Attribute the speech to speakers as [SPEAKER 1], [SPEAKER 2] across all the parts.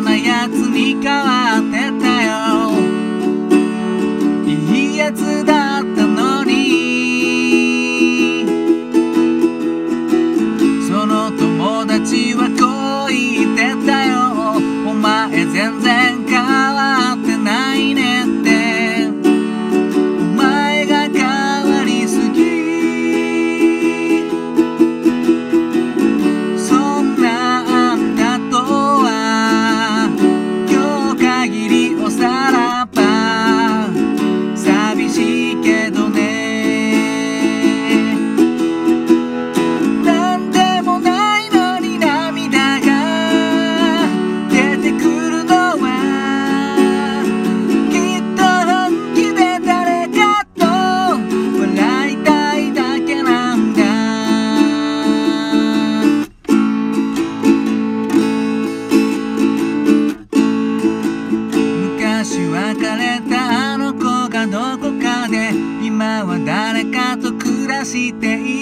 [SPEAKER 1] 嫌なやつに変わってたよ。いいやつだしている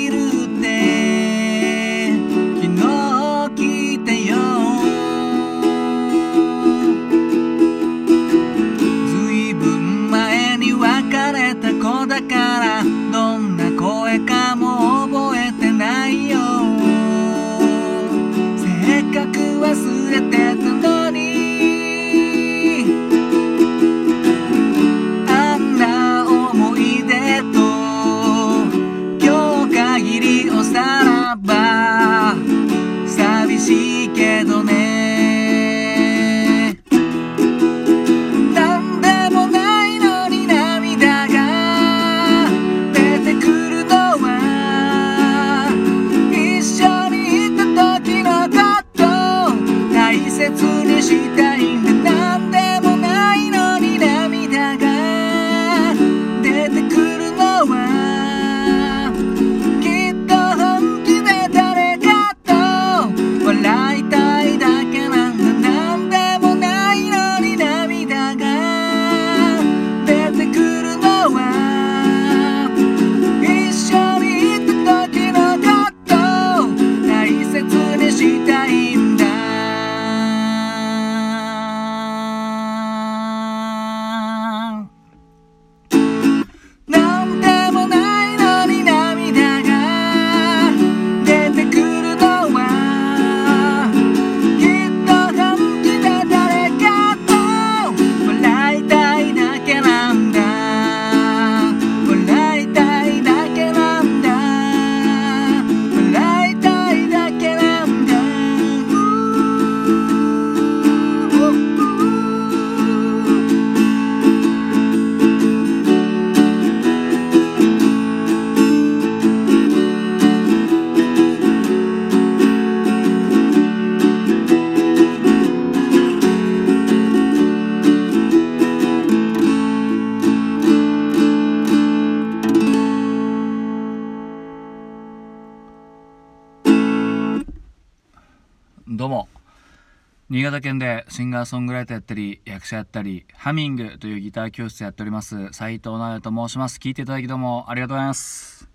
[SPEAKER 1] どうも。新潟県でシンガーソングライターやったり役者やったりハミングというギター教室やっております斉藤直也と申します。聞いていただきどうもありがとうございます。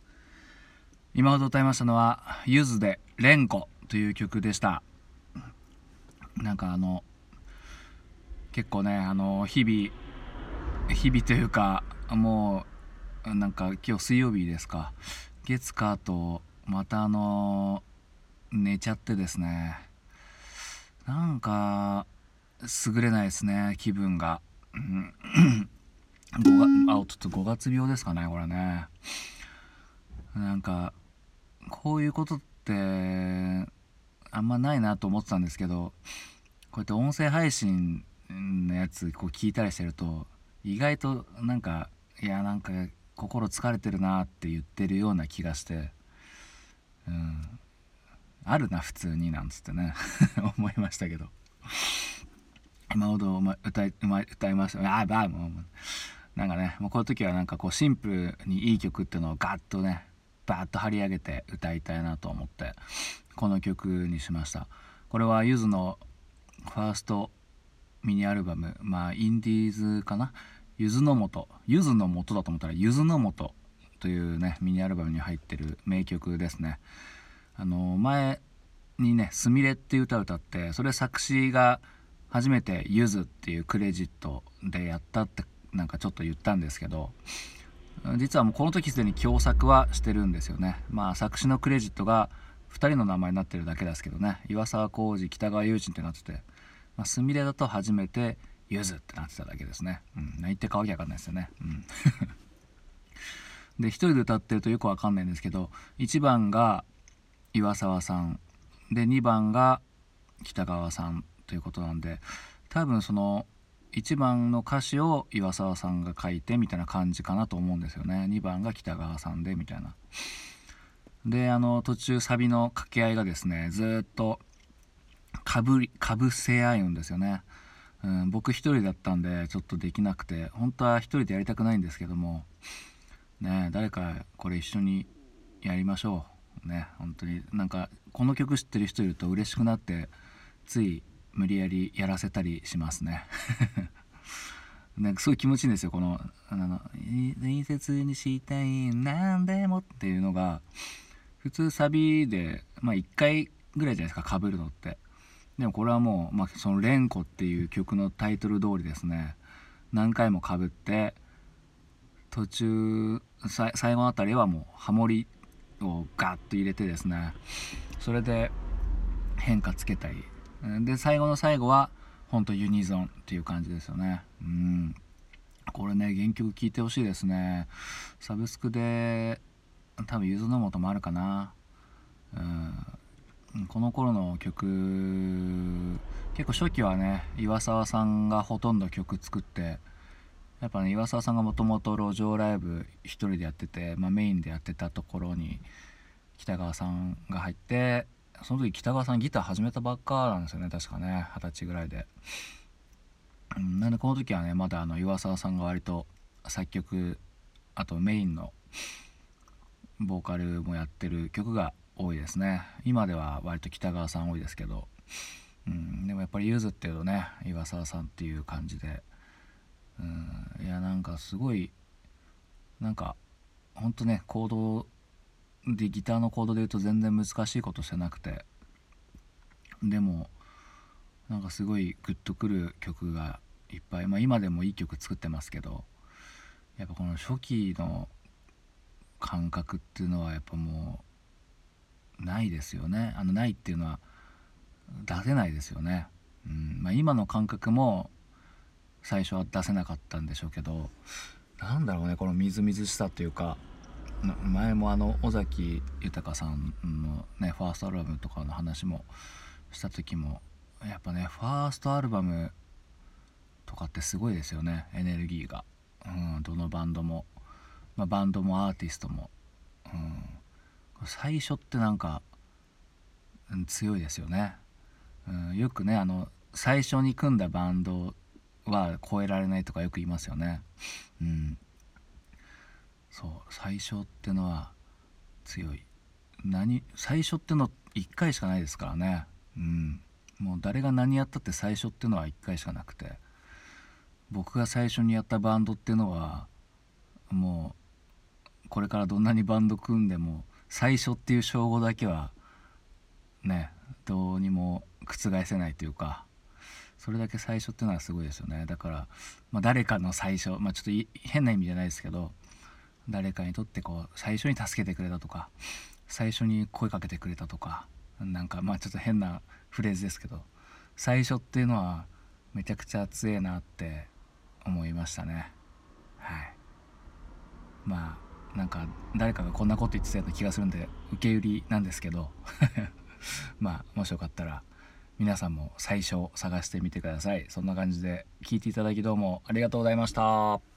[SPEAKER 1] 今ほど歌いましたのはゆずで「レンコ」という曲でした。なんかあの結構ねあの日々日々というかもうなんか今日水曜日ですか。月火とまたあの寝ちゃってですね。なんか優れないですね気分が、5月あちょっと5月病ですかねこれね。なんかこういうことってあんまないなと思ってたんですけどこうやって音声配信のやつこう聞いたりしてると意外となんかいやなんか心疲れてるなって言ってるような気がして。うん。あるな普通になんつってね。思いましたけど。今ほど歌い歌いました。あばもう。なんかねもうこういう時はなんかこうシンプルにいい曲っていうのをガッとねバーッと張り上げて歌いたいなと思ってこの曲にしました。これはゆずのファーストミニアルバムまあインディーズかな？ゆずの素。ゆずの素だと思ったらゆずの素というねミニアルバムに入ってる名曲ですね。あの前にね「すみれ」っていう歌を歌ってそれ作詞が初めて「ゆず」っていうクレジットでやったってなんかちょっと言ったんですけど実はもうこの時すでに共作はしてるんですよね。まあ作詞のクレジットが2人の名前になってるだけですけどね。岩沢浩二北川悠仁ってなってて「、すみれ」だと初めて「ゆず」ってなってただけですね、うん、何言ってかわけわかんないですよね、うん、で1人で歌ってるとよくわかんないんですけど1番が岩沢さん。で2番が北川さんということなんで多分その1番の歌詞を岩沢さんが書いてみたいな感じかなと思うんですよね。2番が北川さんでみたいな。であの途中サビの掛け合いがですねずっとかぶりかぶせ合うんですよね、うん、僕一人だったんでちょっとできなくて本当は一人でやりたくないんですけどもね誰かこれ一緒にやりましょう。ね本当に。なんかこの曲知ってる人いると嬉しくなってつい無理やりやらせたりしますね。なんかすごい気持ちいいんですよこの「あの伝説にしたい何でも」っていうのが普通サビで、まあ、1回ぐらいじゃないですかかぶるのって。でもこれはもう、まあ、その「連呼」っていう曲のタイトル通りですね。何回もかぶって途中最後のあたりはもうハモリをガッと入れてですねそれで変化つけたりで最後の最後は本当ユニゾンっていう感じですよね。うん。これね原曲聴いてほしいですね。サブスクで多分ゆずの素もあるかな。うん。この頃の曲結構初期はね岩沢さんがほとんど曲作ってやっぱね岩沢さんがもともと路上ライブ一人でやってて、まあ、メインでやってたところに北川さんが入ってその時北川さんギター始めたばっかなんですよね確かね二十歳ぐらいで、なんでこの時はねまだあの岩沢さんが割と作曲あとメインのボーカルもやってる曲が多いですね。今では割と北川さん多いですけど、うん、でもやっぱりゆずっていうとね岩沢さんっていう感じで、うん、いやなんかすごいなんかほんとね行動でギターのコードで言うと全然難しいことしてなくて。でもなんかすごいグッとくる曲がいっぱい、まあ、今でもいい曲作ってますけどやっぱこの初期の感覚っていうのはやっぱもうないですよね。あのないっていうのは出せないですよね、うん。まあ、今の感覚も最初は出せなかったんでしょうけどなんだろうねこのみずみずしさというか前もあの尾崎豊さんのねファーストアルバムとかの話もした時もやっぱねファーストアルバムとかってすごいですよねエネルギーが、うん、どのバンドも。まあ、バンドもアーティストも、うん、最初ってなんか、うん、強いですよね、うん、よくねあの最初に組んだバンドは超えられないとかよく言いますよね。うん。そう最初ってのは強い。何最初っての1回しかないですからね。うん。もう誰が何やったって最初ってのは1回しかなくて。僕が最初にやったバンドっていうのはもうこれからどんなにバンド組んでも最初っていう称号だけはねどうにも覆せないというかそれだけ最初っていうのはすごいですよね。だから、まあ、誰かの最初まあちょっと変な意味じゃないですけど誰かにとってこう最初に助けてくれたとか最初に声かけてくれたとかなんかまあちょっと変なフレーズですけど最初っていうのはめちゃくちゃ強えなって思いましたね。はい。まあなんか誰かがこんなこと言ってたような気がするんで受け売りなんですけど まあもしよかったら皆さんも最初探してみてください。そんな感じで聞いていただきどうもありがとうございました。